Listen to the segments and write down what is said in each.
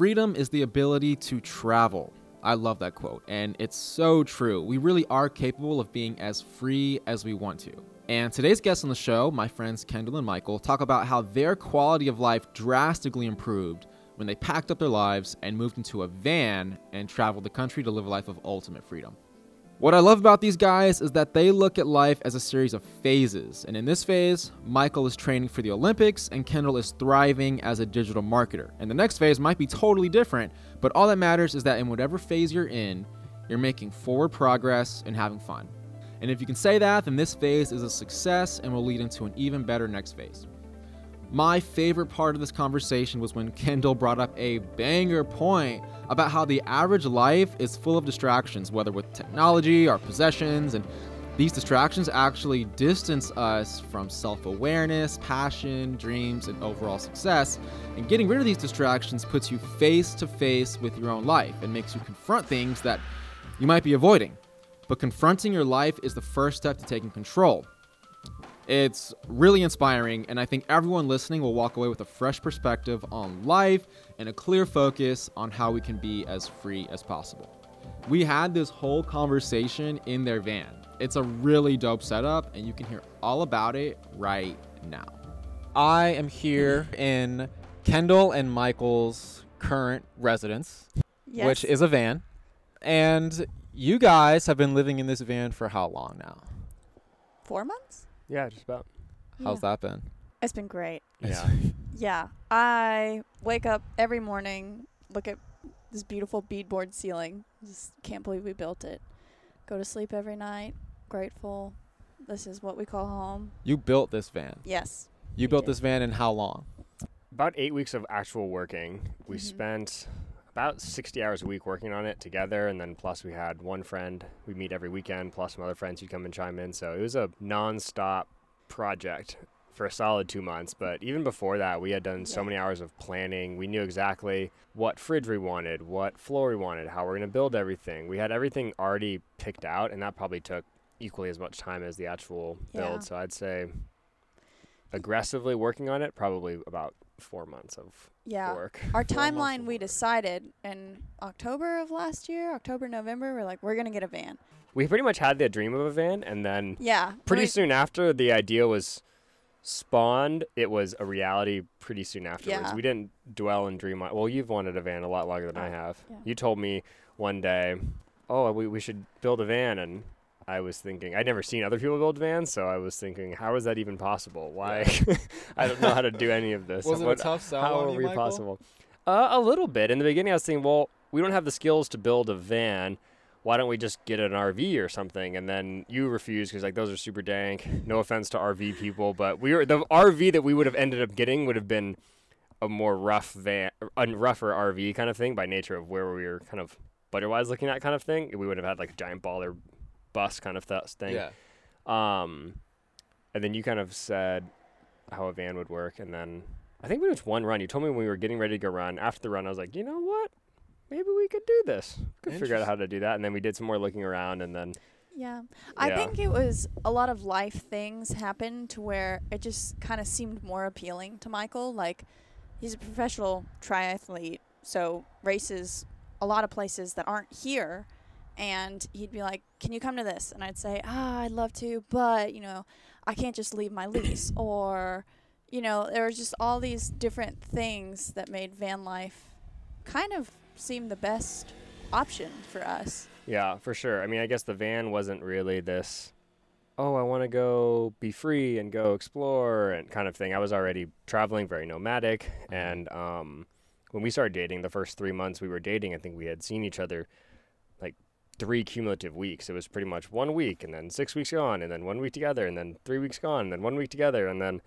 Freedom is the ability to travel. I love that quote, and it's so true. We really are capable of being as free as we want to. And today's guests on the show, my friends Kendall and Michael, talk about how their quality of life drastically improved when they packed up their lives and moved into a van and traveled the country to live a life of ultimate freedom. What I love about these guys is that they look at life as a series of phases. And in this phase, Michael is training for the Olympics and Kendall is thriving as a digital marketer. And the next phase might be totally different, but all that matters is that in whatever phase you're in, you're making forward progress and having fun. And if you can say that, then this phase is a success and will lead into an even better next phase. My favorite part of this conversation was when Kendall brought up a banger point about how the average life is full of distractions, whether with technology or possessions, and these distractions actually distance us from self awareness, passion, dreams, and overall success. And getting rid of these distractions puts you face to face with your own life and makes you confront things that you might be avoiding. But confronting your life is the first step to taking control. It's really inspiring, and I think everyone listening will walk away with a fresh perspective on life and a clear focus on how we can be as free as possible. We had this whole conversation in their van. It's a really dope setup, and you can hear all about it right now. I am here in Kendall and Michael's current residence, Yes. which is a van. And you guys have been living in this van for how long now? four months. Yeah, just about. How's that been? It's been great. Yeah. Yeah, I wake up every morning, look at this beautiful beadboard ceiling. Just can't believe we built it. Go to sleep every night, grateful. This is what we call home. You built this van. Yes. You built did. this van in how long? About eight weeks of actual working. We Mhm. spent about 60 hours a week working on it together. And then plus we had one friend we meet every weekend, plus some other friends who'd come and chime in. So it was a non-stop project for a solid two months. But even before that, we had done so Yeah. many hours of planning. We knew exactly what fridge we wanted, what floor we wanted, how we're going to build everything. We had everything already picked out, and that probably took equally as much time as the actual Yeah. build. So I'd say aggressively working on it, probably about four months of Yeah. work. Our timeline we work. decided in October of last year, October, November, we're like, we're going to get a van. We pretty much had the dream of a van, and then Yeah. pretty soon after the idea was spawned, it was a reality pretty soon afterwards. Yeah. We didn't dwell and dream on. Well, you've wanted a van a lot longer than I have. yeah. You told me one day, "Oh, we we should build a van," and I was thinking I'd never seen other people build vans, so I was thinking, how is that even possible? Why? I don't know how to do any of this. Was it a tough sell how are we Michael? possible? Uh, a little bit. In the beginning, I was thinking, well, we don't have the skills to build a van. Why don't we just get an RV or something? And then you refused because like those are super dank. No offense to RV people, but we were the RV that we would have ended up getting would have been a more rough van, a rougher RV kind of thing by nature of where we were kind of budget-wise looking at kind of thing. We would have had like a giant baller bus kind of th- thing. Yeah. Um, and then you kind of said how a van would work, and then I think we went one run. You told me when we were getting ready to go run. After the run, I was like, you know what? Maybe we could do this. Could figure out how to do that. And then we did some more looking around, and then Yeah. I Yeah. think it was a lot of life things happened to where it just kind of seemed more appealing to Michael. Like, he's a professional triathlete, so races a lot of places that aren't here. And he'd be like, Can you come to this? And I'd say, Ah, I'd love to, but, you know, I can't just leave my lease. or, you know, there was just all these different things that made van life kind of seem the best option for us. yeah, for sure. I mean, I guess the van wasn't really this. Oh, I want to go be free and go explore and kind of thing. I was already traveling, very nomadic, and um, when we started dating, the first three months we were dating, I think we had seen each other three cumulative weeks. It was pretty much one week, and then six weeks gone, and then one week together, and then three weeks gone, and then one week together, and then,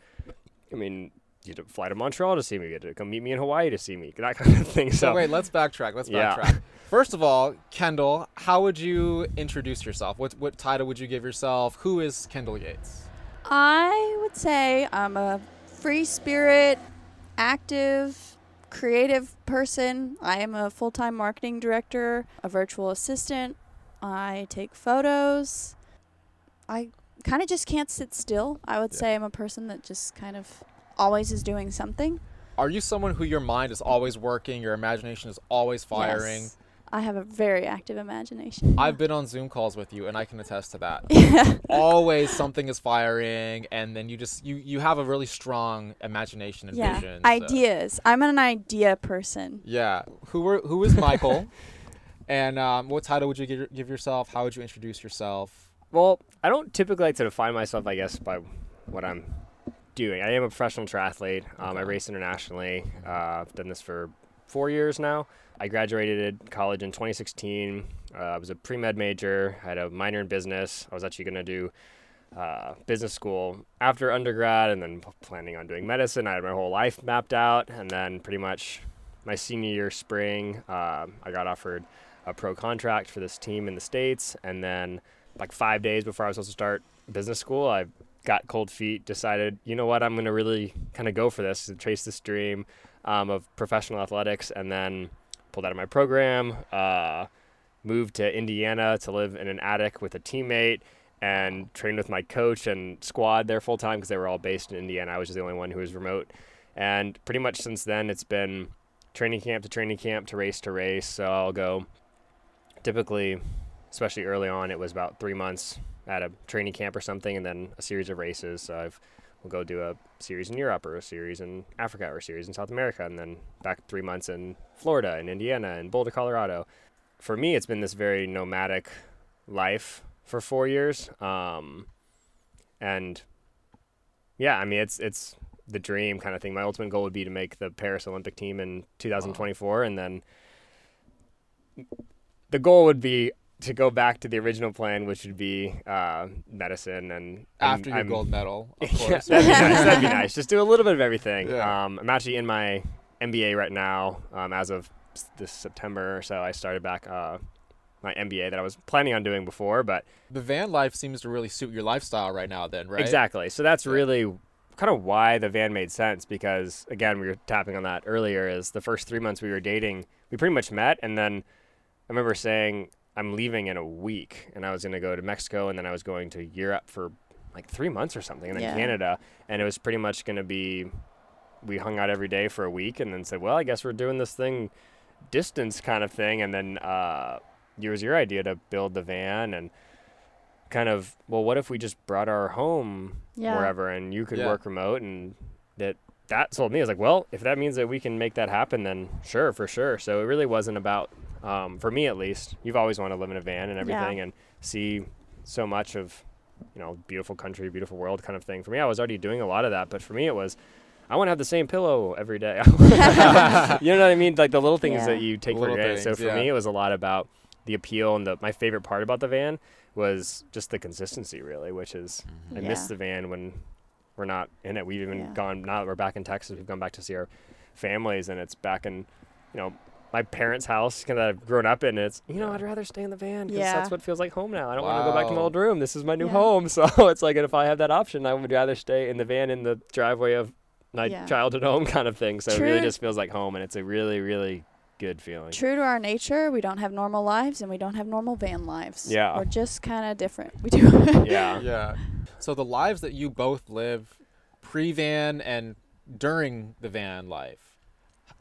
I mean, you had to fly to Montreal to see me, you had to come meet me in Hawaii to see me, that kind of thing. So, So, wait, let's backtrack. Let's Yeah. backtrack. First of all, Kendall, how would you introduce yourself? What what title would you give yourself? Who is Kendall Yates? I would say I'm a free spirit, active, creative person. I am a full time marketing director, a virtual assistant. I take photos. I kind of just can't sit still. I would Yeah. say I'm a person that just kind of always is doing something. Are you someone who your mind is always working, your imagination is always firing? Yes. I have a very active imagination. I've been on Zoom calls with you and I can attest to that. yeah. always something is firing and then you just you you have a really strong imagination and yeah. vision. so- Ideas. I'm an idea person. Yeah. Who were who is Michael? and um, what title would you give, give yourself? How would you introduce yourself? Well, I don't typically like to define myself, I guess, by what I'm doing. I am a professional triathlete. Um, I race internationally. Uh, I've done this for four years now. I graduated college in 2016. Uh, I was a pre med major. I had a minor in business. I was actually going to do uh, business school after undergrad and then p- planning on doing medicine. I had my whole life mapped out. And then pretty much my senior year spring, um, I got offered a pro contract for this team in the States. And then, like five days before I was supposed to start business school, I got cold feet, decided, you know what, I'm going to really kind of go for this and chase this dream um, of professional athletics. And then pulled out of my program, uh, moved to Indiana to live in an attic with a teammate and trained with my coach and squad there full time because they were all based in Indiana. I was the only one who was remote. And pretty much since then, it's been training camp to training camp to race to race. So I'll go typically, especially early on, it was about three months at a training camp or something, and then a series of races. So I've we'll go do a series in Europe or a series in Africa or a series in South America, and then back three months in Florida and Indiana and Boulder, Colorado. For me, it's been this very nomadic life for four years, um, and yeah, I mean it's it's the dream kind of thing. My ultimate goal would be to make the Paris Olympic team in 2024, and then the goal would be to go back to the original plan, which would be uh, medicine and I'm- After your I'm- gold medal, of yeah, course. that'd be nice. That'd be nice. Just do a little bit of everything. Yeah. Um, I'm actually in my MBA right now. Um, as of this September or so, I started back uh, my MBA that I was planning on doing before, but the van life seems to really suit your lifestyle right now. Then, right? Exactly. So that's Yeah. really kind of why the van made sense because again, we were tapping on that earlier is the first 3 months we were dating, we pretty much met and then I remember saying I'm leaving in a week and I was going to go to Mexico and then I was going to Europe for like 3 months or something and then Yeah. Canada and it was pretty much going to be we hung out every day for a week and then said, "Well, I guess we're doing this thing distance kind of thing." And then uh it was your idea to build the van and kind of well what if we just brought our home Yeah. wherever and you could Yeah. work remote and that that sold me. I was like, well, if that means that we can make that happen, then sure, for sure. So it really wasn't about, um, for me at least, you've always wanted to live in a van and Yeah. everything and see so much of, you know, beautiful country, beautiful world kind of thing. For me, I was already doing a lot of that, but for me, it was, I want to have the same pillow every day. you know what I mean? Like the little things Yeah. that you take for granted. So for yeah. me, it was a lot about the appeal and the my favorite part about the van was just the consistency, really, which is I miss the van when we're not in it. We've even Yeah. gone now that we're back in Texas. We've gone back to see our families, and it's back in, you know, my parents' house that I've grown up in. And it's you know I'd rather stay in the van because Yeah. that's what feels like home now. I don't want to go back to my old room. This is my new Yeah. home. So it's like if I have that option, I would rather stay in the van in the driveway of my Yeah. childhood home kind of thing. So it really just feels like home, and it's a really really good feeling. True to our nature, we don't have normal lives and we don't have normal van lives. Yeah. We're just kind of different. We do. Yeah. Yeah. So the lives that you both live pre-van and during the van life,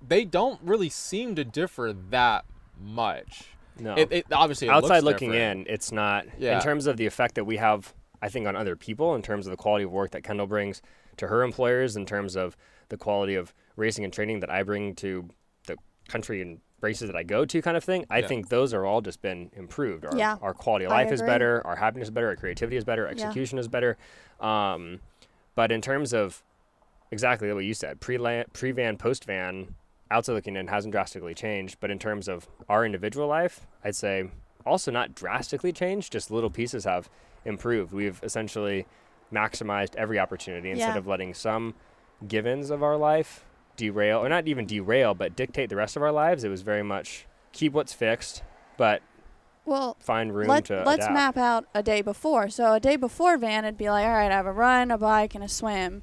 they don't really seem to differ that much. No. It, it obviously it outside looks looking different. in, it's not Yeah. in terms of the effect that we have. I think on other people, in terms of the quality of work that Kendall brings to her employers, in terms of the quality of racing and training that I bring to the country and races that I go to, kind of thing. I Yeah. think those are all just been improved. Our, Yeah, our quality of life is better, our happiness is better, our creativity is better, our Yeah. execution is better. Um, but in terms of exactly what you said, pre pre van, post van, outside looking in hasn't drastically changed. But in terms of our individual life, I'd say also not drastically changed. Just little pieces have improved. We've essentially maximized every opportunity instead Yeah. of letting some givens of our life derail, or not even derail, but dictate the rest of our lives. It was very much keep what's fixed, but well, find room Let, to let's adapt. map out a day before. So a day before van, it'd be like, all right, I have a run, a bike, and a swim.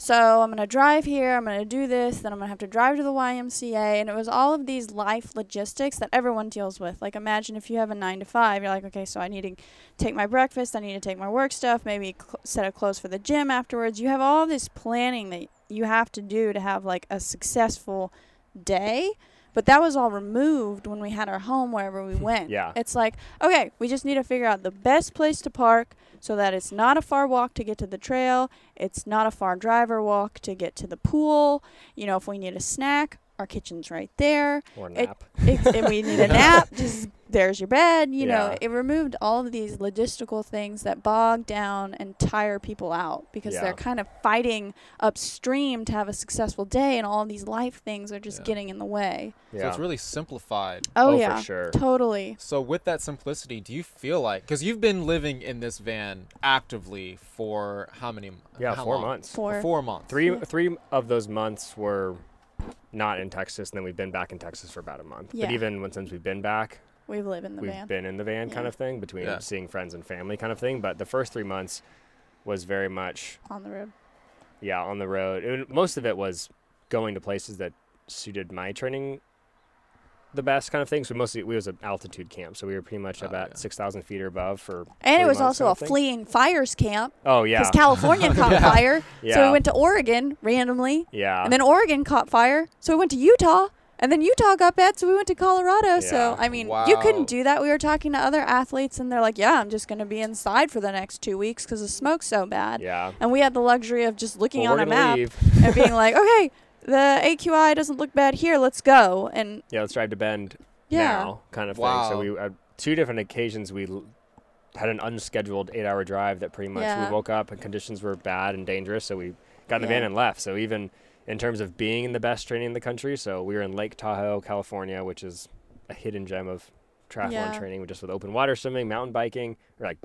So I'm gonna drive here. I'm gonna do this. Then I'm gonna have to drive to the YMCA, and it was all of these life logistics that everyone deals with. Like imagine if you have a nine to five, you're like, okay, so I need to take my breakfast. I need to take my work stuff. Maybe cl- set up clothes for the gym afterwards. You have all this planning that you have to do to have like a successful day. But that was all removed when we had our home wherever we went. Yeah. It's like, okay, we just need to figure out the best place to park so that it's not a far walk to get to the trail. It's not a far driver walk to get to the pool. You know, if we need a snack, our kitchen's right there. Or It- nap. If, if we need a nap, just there's your bed. You know, it removed all of these logistical things that bog down and tire people out because Yeah. they're kind of fighting upstream to have a successful day, and all these life things are just Yeah. getting in the way. yeah. So it's really simplified. Oh, Oh, for yeah, sure. totally. So with that simplicity, do you feel like because you've been living in this van actively for how many? yeah, how four long? months. For Four months. Three Yeah. three of those months were not in Texas, and then we've been back in Texas for about a month. Yeah. But even when since we've been back, we live in the we've van. been in the van kind Yeah. of thing between Yeah. seeing friends and family kind of thing. But the first three months was very much on the road. yeah on the road. And most of it was going to places that suited my training the best kind of thing. So mostly we was an altitude camp, so we were pretty much Oh, about yeah. six thousand feet or above for. And it three was months also kind a of thing. fleeing fires camp Oh yeah, because California caught Yeah. fire. yeah, So we went to Oregon randomly, yeah, and then Oregon caught fire. So we went to Utah, and then Utah got bad. So we went to Colorado. So I mean, you couldn't do that. We were talking to other athletes, and they're like, "Yeah, I'm just going to be inside for the next two weeks because the smoke's so bad." yeah. And we had the luxury of just looking Well, on a map and being like, "Okay, the AQI doesn't look bad here. Let's go." And Yeah, let's drive to Bend yeah, now, kind of thing. So we uh, two different occasions we l- had an unscheduled eight-hour drive that pretty much Yeah. we woke up and conditions were bad and dangerous, so we got in the van and left. So even in terms of being in the best training in the country, so we were in Lake Tahoe, California, which is a hidden gem of triathlon Yeah. training, just with open water swimming, mountain biking, or like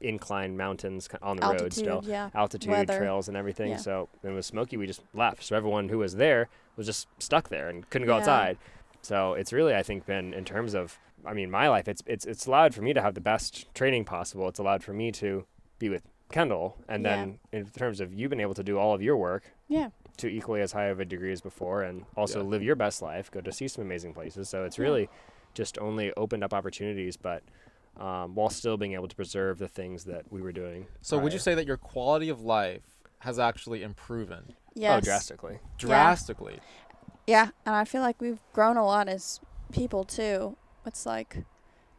inclined mountains on the road altitude. still Yeah, altitude weather. trails and everything. Yeah. So when it was smoky, we just left. So everyone who was there was just stuck there and couldn't go outside. So it's really, I think, been in terms of, I mean, my life. It's it's it's allowed for me to have the best training possible. It's allowed for me to be with Kendall, and then in terms of you have been able to do all of your work yeah, to equally as high of a degree as before, and also Yeah. live your best life, go to see some amazing places. So it's Yeah. really just only opened up opportunities, but. Um, while still being able to preserve the things that we were doing. So would you say that your quality of life has actually improved yes. Oh, drastically. drastically? Yeah, and I feel like we've grown a lot as people too. It's like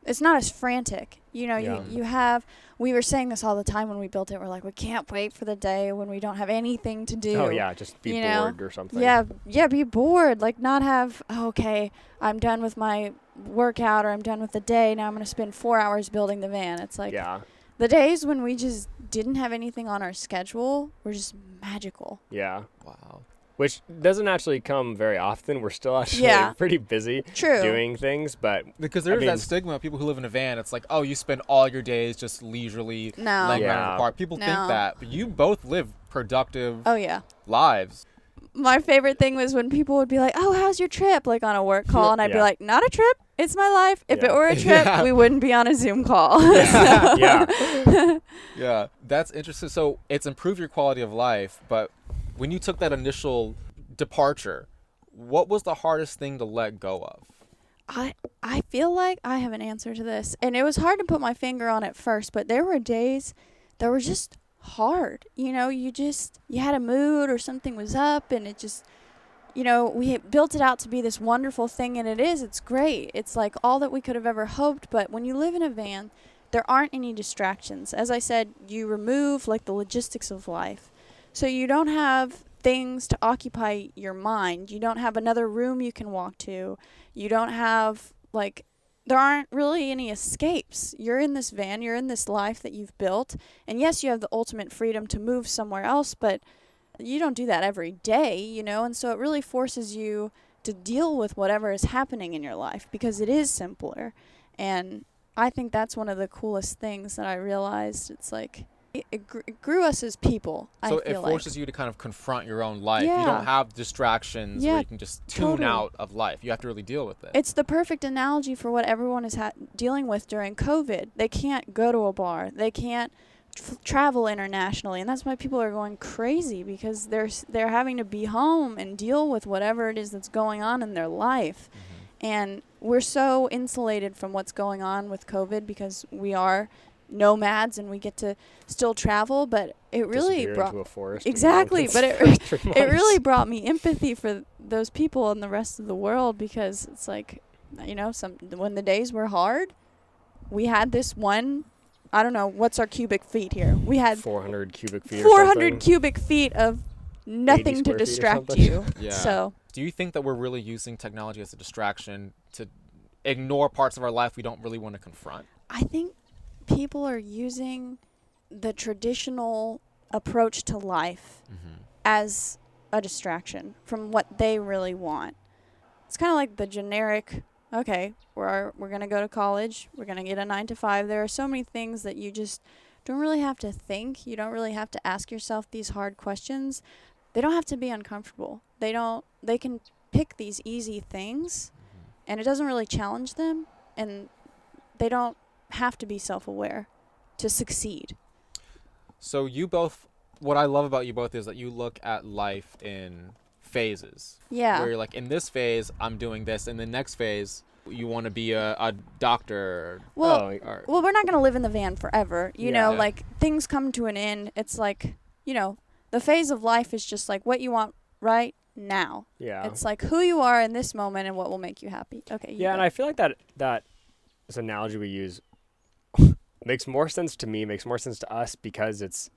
it's not as frantic. You know, Yeah. you you have we were saying this all the time when we built it. We're like, we can't wait for the day when we don't have anything to do. Oh yeah, just be you know? bored or something. Yeah, yeah, be bored. Like not have oh, okay, I'm done with my workout or I'm done with the day. Now I'm going to spend 4 hours building the van. It's like yeah, the days when we just didn't have anything on our schedule were just magical. yeah. Wow. Which doesn't actually come very often. We're still actually Yeah. pretty busy True. doing things, but Because I there's mean- that stigma of people who live in a van. It's like, oh, you spend all your days just leisurely no. laying around Yeah. the park. People No. think that, but you both live productive Oh yeah. lives. my favorite thing was when people would be like, "Oh, how's your trip?" like on a work call, and I'd be like, "Not a trip. It's my life. If it were a trip, Yeah. we wouldn't be on a Zoom call." yeah, yeah. Yeah, that's interesting. So it's improved your quality of life, but when you took that initial departure, what was the hardest thing to let go of? I I feel like I have an answer to this, and it was hard to put my finger on at first, but there were days that were just hard. You know, you just you had a mood or something was up, and it just you know we built it out to be this wonderful thing, and it is. It's great. It's like all that we could have ever hoped. But when you live in a van, there aren't any distractions. As I said, you remove like the logistics of life, so you don't have things to occupy your mind. You don't have another room you can walk to you don't have like there aren't really any escapes. You're in this van, you're in this life that you've built, and yes, you have the ultimate freedom to move somewhere else, but you don't do that every day, you know, and so it really forces you to deal with whatever is happening in your life because it is simpler. And I think that's one of the coolest things that I realized. It's like it, gr- it grew us as people. So I it forces you to kind of confront your own life. You don't have distractions Yeah, where you can just tune totally. out of life. You have to really deal with it. It's the perfect analogy for what everyone is ha- dealing with during COVID. They can't go to a bar. They can't tr- travel internationally, and that's why people are going crazy because they're they're having to be home and deal with whatever it is that's going on in their life. Mhm. And we're so insulated from what's going on with COVID because we are nomads and we get to still travel, but it really brought into a forest. Exactly, but it- it really brought me empathy for those people in the rest of the world because it's like you know some when the days were hard we had this one i don't know what's our cubic feet here we had 400 cubic feet. 400 something. cubic feet of nothing to square feet or distract you Yeah. so Do you think that we're really using technology as a distraction to ignore parts of our life we don't really want to confront? i think people are using the traditional approach to life Mm-hmm. as a distraction from what they really want. It's kind of like the generic, okay, we're we're going to go to college, we're going to get a 9 to 5. There are so many things that you just don't really have to think. You don't really have to ask yourself these hard questions. They don't have to be uncomfortable. They don't they can pick these easy things and it doesn't really challenge them and they don't have to be self-aware to succeed. So you both, what I love about you both is that you look at life in phases. Yeah. Where you're like, in this phase, I'm doing this. In the next phase, you want to be a, a doctor. Well, Oh, Or, well we're not going to live in the van forever you know Yeah. like things come to an end it's like you know the phase of life is just like what you want right now yeah. it's like who you are in this moment and what will make you happy okay you Yeah, and. I feel like that that this analogy we use makes more sense to me, makes more sense to us because it's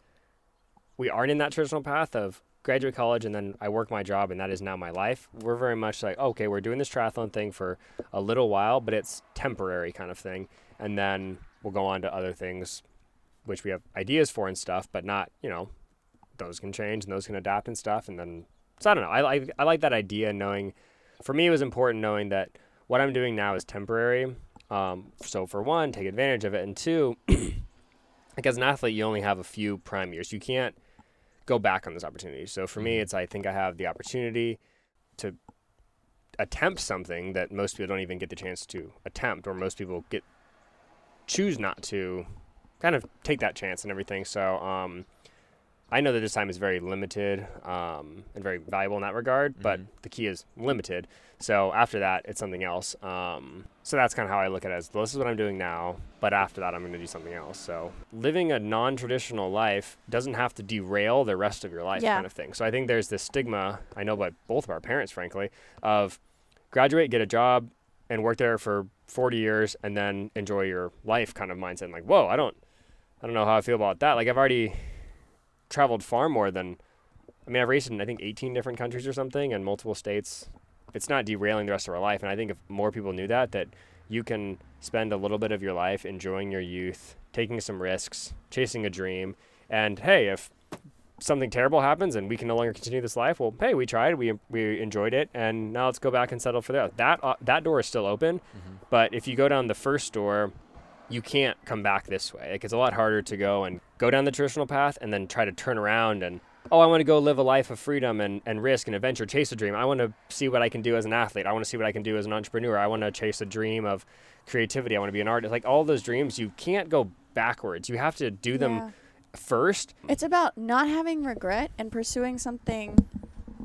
we aren't in that traditional path of graduate college and then I work my job and that is now my life. We're very much like, okay, we're doing this triathlon thing for a little while, but it's temporary kind of thing. And then we'll go on to other things which we have ideas for and stuff, but not, you know, those can change and those can adapt and stuff. And then, so I don't know. I like, I like that idea knowing, for me, it was important knowing that what I'm doing now is temporary. Um, so for one, take advantage of it, and two, like as an athlete, you only have a few prime years. You can't go back on this opportunity. So for me, Mhm. it's I think I have the opportunity to attempt something that most people don't even get the chance to attempt, or most people get choose not to kind of take that chance and everything. So um, I know that this time is very limited um, and very valuable in that regard, but Mhm. the key is limited. So after that, it's something else. Um, so that's kind of how I look at it as this is what I'm doing now, but after that, I'm going to do something else. So living a non traditional life doesn't have to derail the rest of your life, Yeah. kind of thing. So I think there's this stigma, I know by both of our parents, frankly, of graduate, get a job, and work there for 40 years and then enjoy your life kind of mindset. And like, whoa, I don't, I don't know how I feel about that. Like I've already traveled far more than, I mean, I've raced in I think 18 different countries or something and multiple states. It's not derailing the rest of our life. And I think if more people knew that, that you can spend a little bit of your life enjoying your youth, taking some risks, chasing a dream. And hey, if something terrible happens and we can no longer continue this life, well, hey, we tried, we we enjoyed it, and now let's go back and settle for that. That uh, that door is still open, Mhm. but if you go down the first door, you can't come back this way. Like it's a lot harder to go and go down the traditional path and then try to turn around and oh, I want to go live a life of freedom and, and risk and adventure, chase a dream. I want to see what I can do as an athlete. I want to see what I can do as an entrepreneur. I want to chase a dream of creativity. I want to be an artist. Like all those dreams, you can't go backwards. You have to do them Yeah. first. It's about not having regret and pursuing something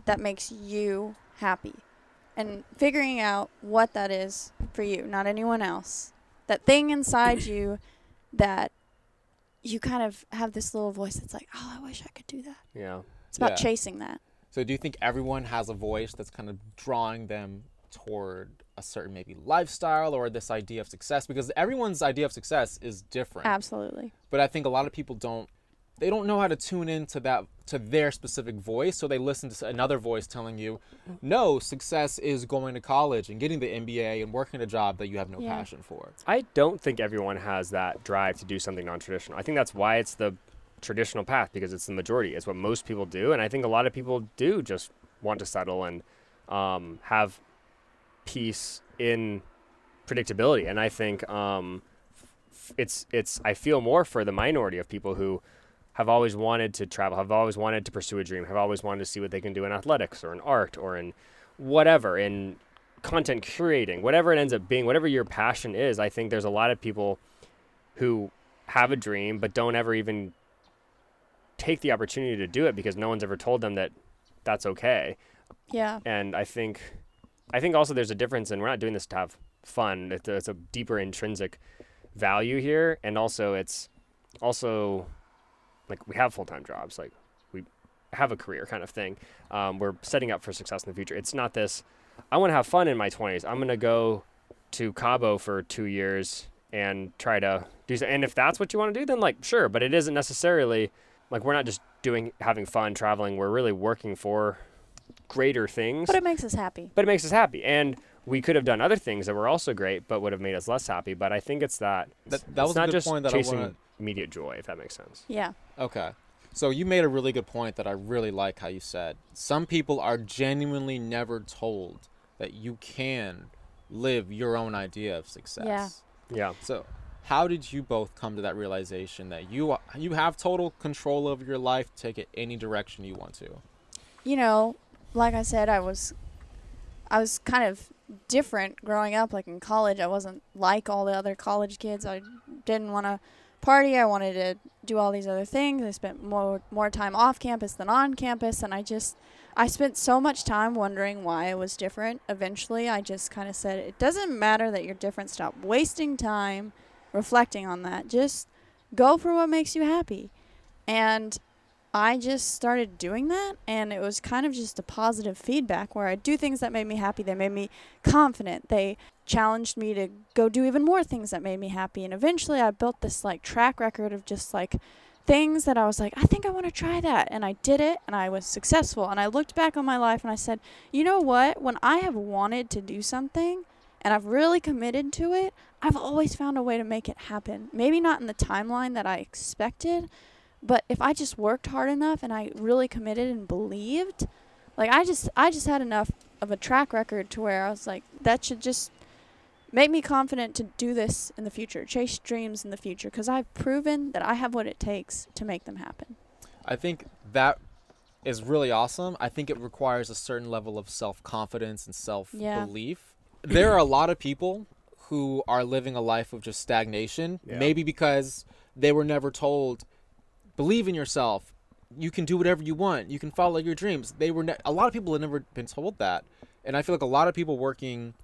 that makes you happy and figuring out what that is for you, not anyone else. That thing inside you that you kind of have this little voice that's like, oh, I wish I could do that. Yeah. It's about Yeah. chasing that. So do you think everyone has a voice that's kind of drawing them toward a certain maybe lifestyle or this idea of success? Because everyone's idea of success is different. Absolutely. But I think a lot of people don't they don't know how to tune into that to their specific voice, so they listen to another voice telling you, "No, success is going to college and getting the MBA and working a job that you have no Yeah. passion for." I don't think everyone has that drive to do something non-traditional. I think that's why it's the traditional path because it's the majority. It's what most people do, and I think a lot of people do just want to settle and um, have peace in predictability. And I think um, it's it's I feel more for the minority of people who have always wanted to travel, have always wanted to pursue a dream, have always wanted to see what they can do in athletics or in art or in whatever in content curating, whatever it ends up being, whatever your passion is. I think there's a lot of people who have a dream but don't ever even take the opportunity to do it because no one's ever told them that that's okay. Yeah. And I think, I think also there's a difference, and we're not doing this to have fun. It's a, it's a deeper intrinsic value here, and also it's also like we have full time jobs, like we have a career kind of thing. Um, we're setting up for success in the future. It's not this. I want to have fun in my 20s. I'm gonna go to Cabo for two years and try to do so. And if that's what you want to do, then like sure. But it isn't necessarily like we're not just doing having fun traveling. We're really working for greater things. But it makes us happy. But it makes us happy. And we could have done other things that were also great, but would have made us less happy. But I think it's that. That, it's that was a not good just point that I chasing want immediate joy, if that makes sense. Yeah. Okay. So you made a really good point that I really like how you said. Some people are genuinely never told that you can live your own idea of success. Yeah. Yeah. So, how did you both come to that realization that you you have total control over your life, take it any direction you want to? You know, like I said, I was I was kind of different growing up like in college. I wasn't like all the other college kids. I didn't want to party. I wanted to do all these other things. I spent more more time off campus than on campus and I just I spent so much time wondering why I was different. Eventually, I just kind of said, it doesn't matter that you're different. Stop wasting time reflecting on that. Just go for what makes you happy. And I just started doing that, and it was kind of just a positive feedback where I do things that made me happy. They made me confident. They challenged me to go do even more things that made me happy. And eventually, I built this like track record of just like things that I was like, I think I want to try that. And I did it and I was successful. And I looked back on my life and I said, you know what? When I have wanted to do something and I've really committed to it, I've always found a way to make it happen. Maybe not in the timeline that I expected, but if I just worked hard enough and I really committed and believed, like I just I just had enough of a track record to where I was like that should just make me confident to do this in the future, chase dreams in the future, because I've proven that I have what it takes to make them happen. I think that is really awesome. I think it requires a certain level of self confidence and self belief. Yeah. There are a lot of people who are living a life of just stagnation, yeah. maybe because they were never told, believe in yourself. You can do whatever you want. You can follow your dreams. They were ne- a lot of people have never been told that, and I feel like a lot of people working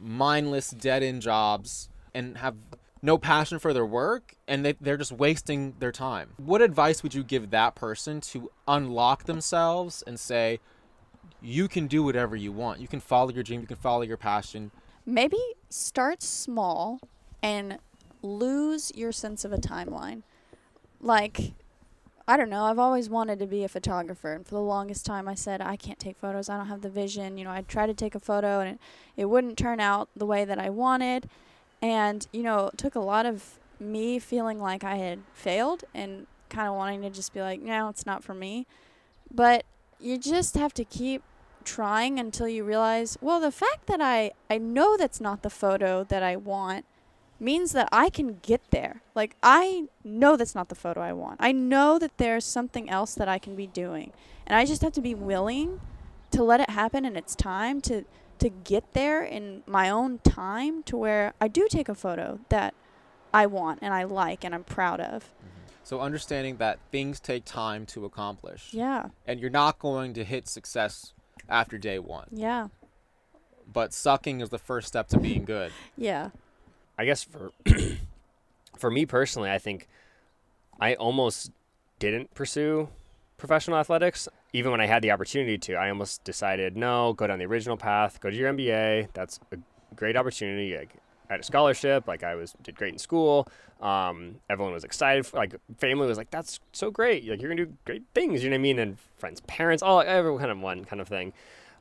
mindless, dead end jobs and have no passion for their work and they, they're just wasting their time. What advice would you give that person to unlock themselves and say, you can do whatever you want? You can follow your dream, you can follow your passion. Maybe start small and lose your sense of a timeline. Like, I don't know. I've always wanted to be a photographer, and for the longest time, I said I can't take photos. I don't have the vision. You know, I'd try to take a photo, and it, it wouldn't turn out the way that I wanted. And you know, it took a lot of me feeling like I had failed and kind of wanting to just be like, no, it's not for me. But you just have to keep trying until you realize, well, the fact that I I know that's not the photo that I want means that I can get there. Like, I know that's not the photo I want. I know that there's something else that I can be doing. And I just have to be willing to let it happen in its time to to get there in my own time to where I do take a photo that I want and I like and I'm proud of. Mm-hmm. So understanding that things take time to accomplish. Yeah. And you're not going to hit success after day 1. Yeah. But sucking is the first step to being good. yeah. I guess for for me personally, I think I almost didn't pursue professional athletics even when I had the opportunity to. I almost decided no, go down the original path, go to your MBA. That's a great opportunity. I had a scholarship, like I was did great in school. Um, everyone was excited. For, like family was like, "That's so great! Like you're gonna do great things." You know what I mean? And friends, parents, all everyone kind of one kind of thing.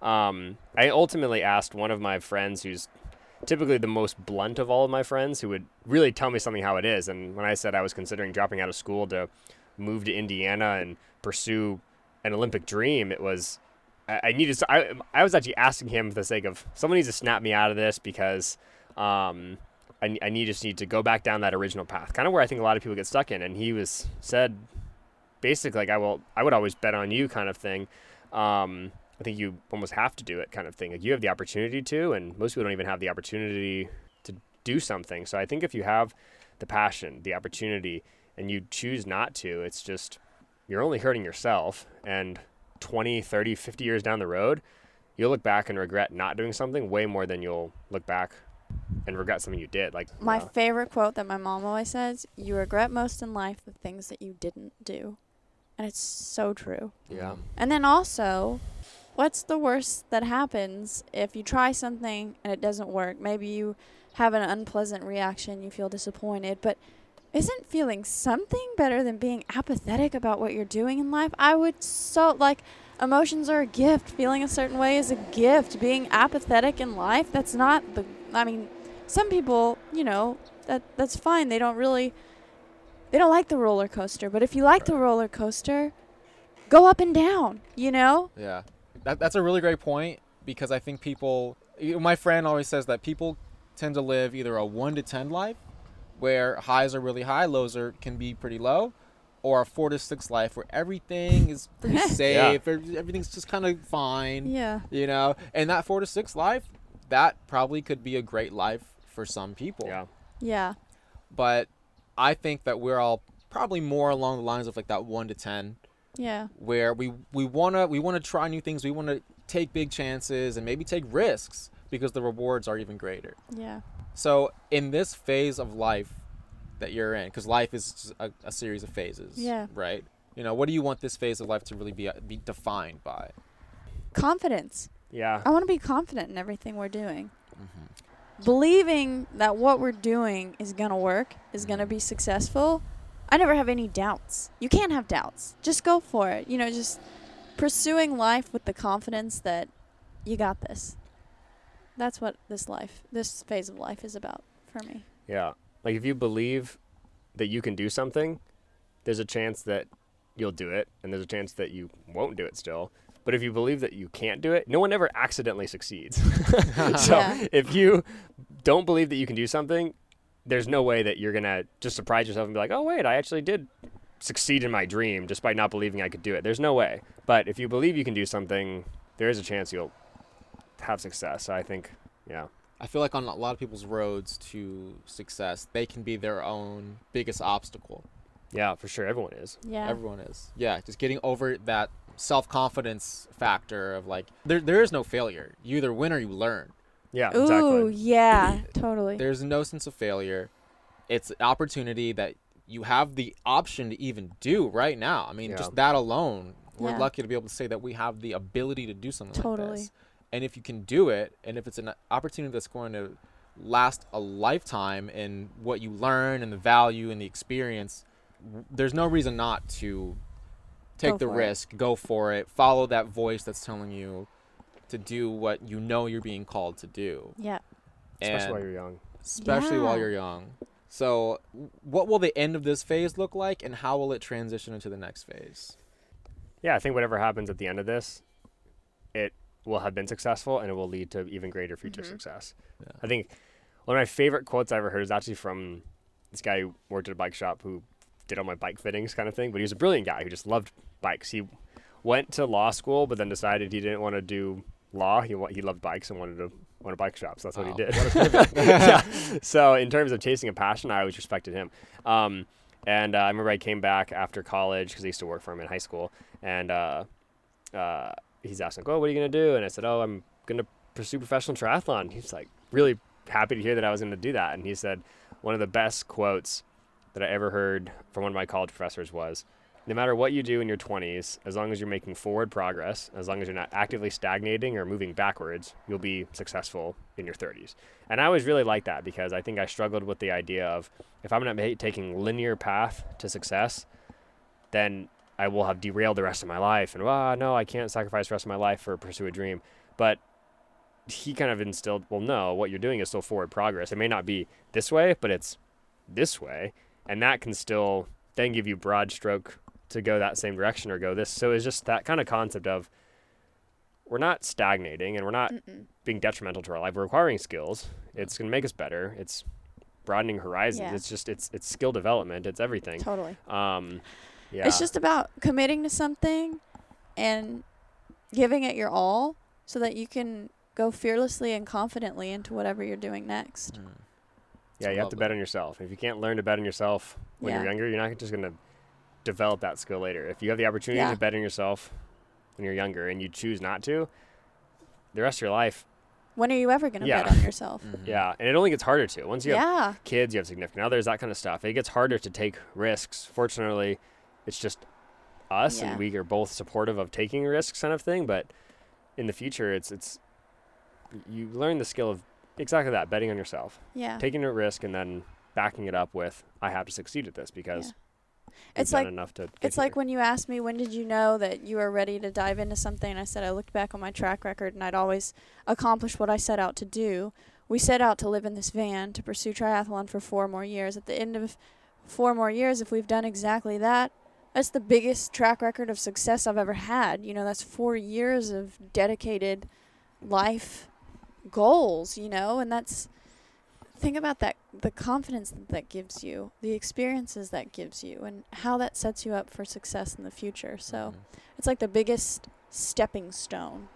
Um, I ultimately asked one of my friends who's typically the most blunt of all of my friends who would really tell me something how it is. And when I said I was considering dropping out of school to move to Indiana and pursue an Olympic dream, it was I, I needed. I I was actually asking him for the sake of someone needs to snap me out of this because um, I I need just need to go back down that original path, kind of where I think a lot of people get stuck in. And he was said basically like I will I would always bet on you kind of thing. Um, I think you almost have to do it kind of thing. Like you have the opportunity to, and most people don't even have the opportunity to do something. So I think if you have the passion, the opportunity, and you choose not to, it's just you're only hurting yourself. And 20, 30, 50 years down the road, you'll look back and regret not doing something way more than you'll look back and regret something you did. Like My uh, favorite quote that my mom always says you regret most in life the things that you didn't do. And it's so true. yeah, And then also, what's the worst that happens if you try something and it doesn't work? Maybe you have an unpleasant reaction, you feel disappointed, but isn't feeling something better than being apathetic about what you're doing in life? I would so like emotions are a gift. Feeling a certain way is a gift. Being apathetic in life, that's not the I mean, some people, you know, that that's fine. They don't really they don't like the roller coaster, but if you like the roller coaster, go up and down, you know? Yeah, that, that's a really great point because I think people. My friend always says that people tend to live either a one to ten life, where highs are really high, lows are can be pretty low, or a four to six life where everything is pretty safe, ev- everything's just kind of fine. Yeah. You know, and that four to six life, that probably could be a great life for some people. yeah, Yeah. But I think that we're all probably more along the lines of like that one to ten Yeah. where we we wanna we wanna try new things. We wanna take big chances and maybe take risks because the rewards are even greater. Yeah. So in this phase of life that you're in, because life is a, a series of phases, Yeah. right? You know, what do you want this phase of life to really be be defined by? Confidence. yeah. I want to be confident in everything we're doing. Mm-hmm. Believing that what we're doing is going to work, is going to Mhm. be successful. I never have any doubts. You can't have doubts. Just go for it. You know, just pursuing life with the confidence that you got this. That's what this life, this phase of life is about for me. Yeah. Like if you believe that you can do something, there's a chance that you'll do it and there's a chance that you won't do it still. But if you believe that you can't do it, no one ever accidentally succeeds. so Yeah. if you don't believe that you can do something, there's no way that you're going to just surprise yourself and be like, "Oh wait, I actually did succeed in my dream despite not believing I could do it." There's no way. But if you believe you can do something, there is a chance you'll have success. So I think, yeah. I feel like on a lot of people's roads to success, they can be their own biggest obstacle. Yeah, for sure everyone is. Yeah. Everyone is. Yeah, just getting over that self confidence factor of like there there is no failure. You either win or you learn. Yeah, Ooh, exactly. yeah, totally. There's no sense of failure. It's an opportunity that you have the option to even do right now. I mean, Yeah. just that alone, we're Yeah. lucky to be able to say that we have the ability to do something like Totally. this. And if you can do it, and if it's an opportunity that's going to last a lifetime in what you learn and the value and the experience, there's no reason not to take Go the for it. risk, go for it, follow that voice that's telling you to do what you know you're being called to do. yeah. Especially And- while you're young. especially while you're young. So, what will the end of this phase look like, and how will it transition into the next phase? Yeah, I think whatever happens at the end of this, it will have been successful and it will lead to even greater future Mhm. success. Yeah. I think one of my favorite quotes I ever heard is actually from this guy who worked at a bike shop who did all my bike fittings kind of thing, but he was a brilliant guy who just loved bikes. He went to law school, but then decided he didn't want to do law. He he loved bikes and wanted to own a bike shop. So that's what he did. what yeah. So in terms of chasing a passion, I always respected him. Um, and uh, I remember I came back after college because I used to work for him in high school, and uh, uh, he's asking, like, "Oh, what are you gonna do?" And I said, "Oh, I'm gonna pursue professional triathlon." He's like really happy to hear that I was gonna do that, and he said one of the best quotes that I ever heard from one of my college professors was. No matter what you do in your 20s, as long as you're making forward progress, as long as you're not actively stagnating or moving backwards, you'll be successful in your 30s. And I always really like that because I think I struggled with the idea of if I'm not taking linear path to success, then I will have derailed the rest of my life. And well, no, I can't sacrifice the rest of my life for pursue a dream. But he kind of instilled, well, no, what you're doing is still forward progress. It may not be this way, but it's this way, and that can still then give you broad stroke to go that same direction or go this. So it's just that kind of concept of we're not stagnating and we're not Mm-mm. being detrimental to our life. We're acquiring skills. It's going to make us better. It's broadening horizons. Yeah. It's just it's it's skill development. It's everything. Totally. Um, yeah. It's just about committing to something and giving it your all so that you can go fearlessly and confidently into whatever you're doing next. Mm. yeah, you have to bet on yourself. If you can't learn to bet on yourself when you're younger, you're not just going to develop that skill later. If you have the opportunity Yeah. to bet on yourself when you're younger and you choose not to, the rest of your life When are you ever going to Yeah. bet on yourself? Mhm. Yeah, and it only gets harder to once you have kids, you have significant others, that kind of stuff. It gets harder to take risks. Fortunately, it's just us, Yeah. and we are both supportive of taking risks, kind of thing. But in the future, it's it's you learn the skill of exactly that, betting on yourself, Yeah. taking a risk, and then backing it up with, "I have to succeed at this because Yeah. we've It's like enough to." It's like when you asked me when did you know that you were ready to dive into something. I said I looked back on my track record and I'd always accomplished what I set out to do. We set out to live in this van to pursue triathlon for four more years. At the end of four more years, if we've done exactly that, that's the biggest track record of success I've ever had. You know, that's four years of dedicated life goals, you know, and that's think about that the confidence that that gives you the experiences that gives you and how that sets you up for success in the future so Mhm. it's like the biggest stepping stone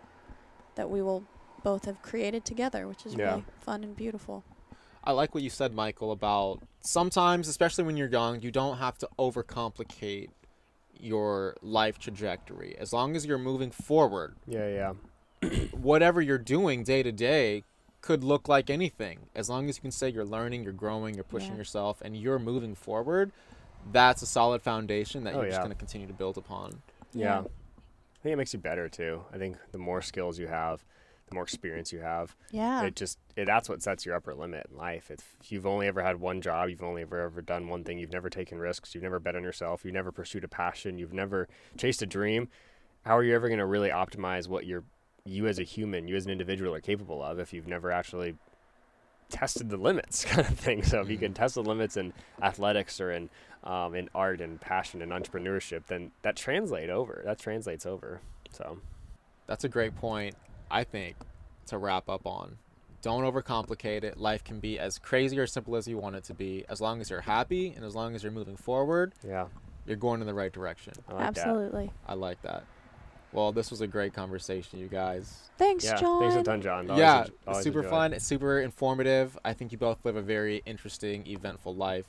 that we will both have created together which is Yeah. really fun and beautiful I like what you said, Michael, about sometimes, especially when you're young, you don't have to overcomplicate your life trajectory. As long as you're moving forward, yeah, yeah, whatever you're doing day to day could look like anything. As long as you can say you're learning, you're growing, you're pushing Yeah. yourself, and you're moving forward, that's a solid foundation that Oh, you're just going to continue to build upon. yeah. I think it makes you better too. I think the more skills you have, the more experience you have, yeah it just it, that's what sets your upper limit in life. If you've only ever had one job, you've only ever ever done one thing, you've never taken risks, you've never bet on yourself, you've never pursued a passion, you've never chased a dream, how are you ever going to really optimize what you're you as a human, you as an individual are capable of if you've never actually tested the limits kind of thing. So if you can test the limits in athletics or in um, in art and passion and entrepreneurship, then that translate over. That translates over. So That's a great point, I think, to wrap up on. Don't overcomplicate it. Life can be as crazy or simple as you want it to be. As long as you're happy and as long as you're moving forward, yeah, you're going in the right direction. I like that. absolutely I like that. Well, this was a great conversation, you guys. thanks Yeah, john thanks a ton, John. Always yeah, enj- always super enjoy. fun. Super informative. I think you both live a very interesting, eventful life,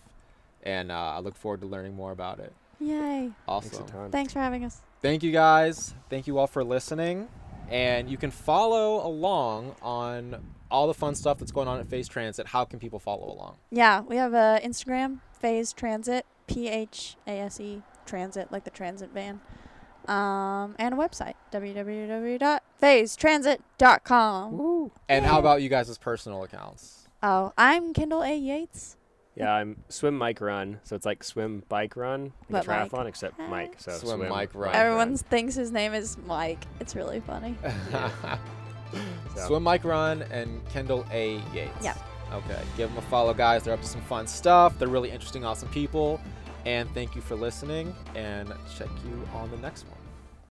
and uh, I look forward to learning more about it. yay Awesome. Thanks a ton. thanks for having us Thank you guys. Thank you all for listening. And you can follow along on all the fun stuff that's going on at Phase Transit. How can people follow along? yeah we have a instagram phase transit p-h-a-s-e transit like the transit van um, and a website www.phasetransit.com And how about you guys' personal accounts? oh i'm kendall a yates Yeah, I'm swim, bike, run. So it's like swim, bike, run, like But a Mike. triathlon, except Mike. So Swim, Mike, run. Everyone thinks his name is Mike. It's really funny. So- Swim Mike Run and Kendall A. Yates. Yeah. Okay. Give them a follow, guys. They're up to some fun stuff. They're really interesting, awesome people. And thank you for listening. And check you on the next one.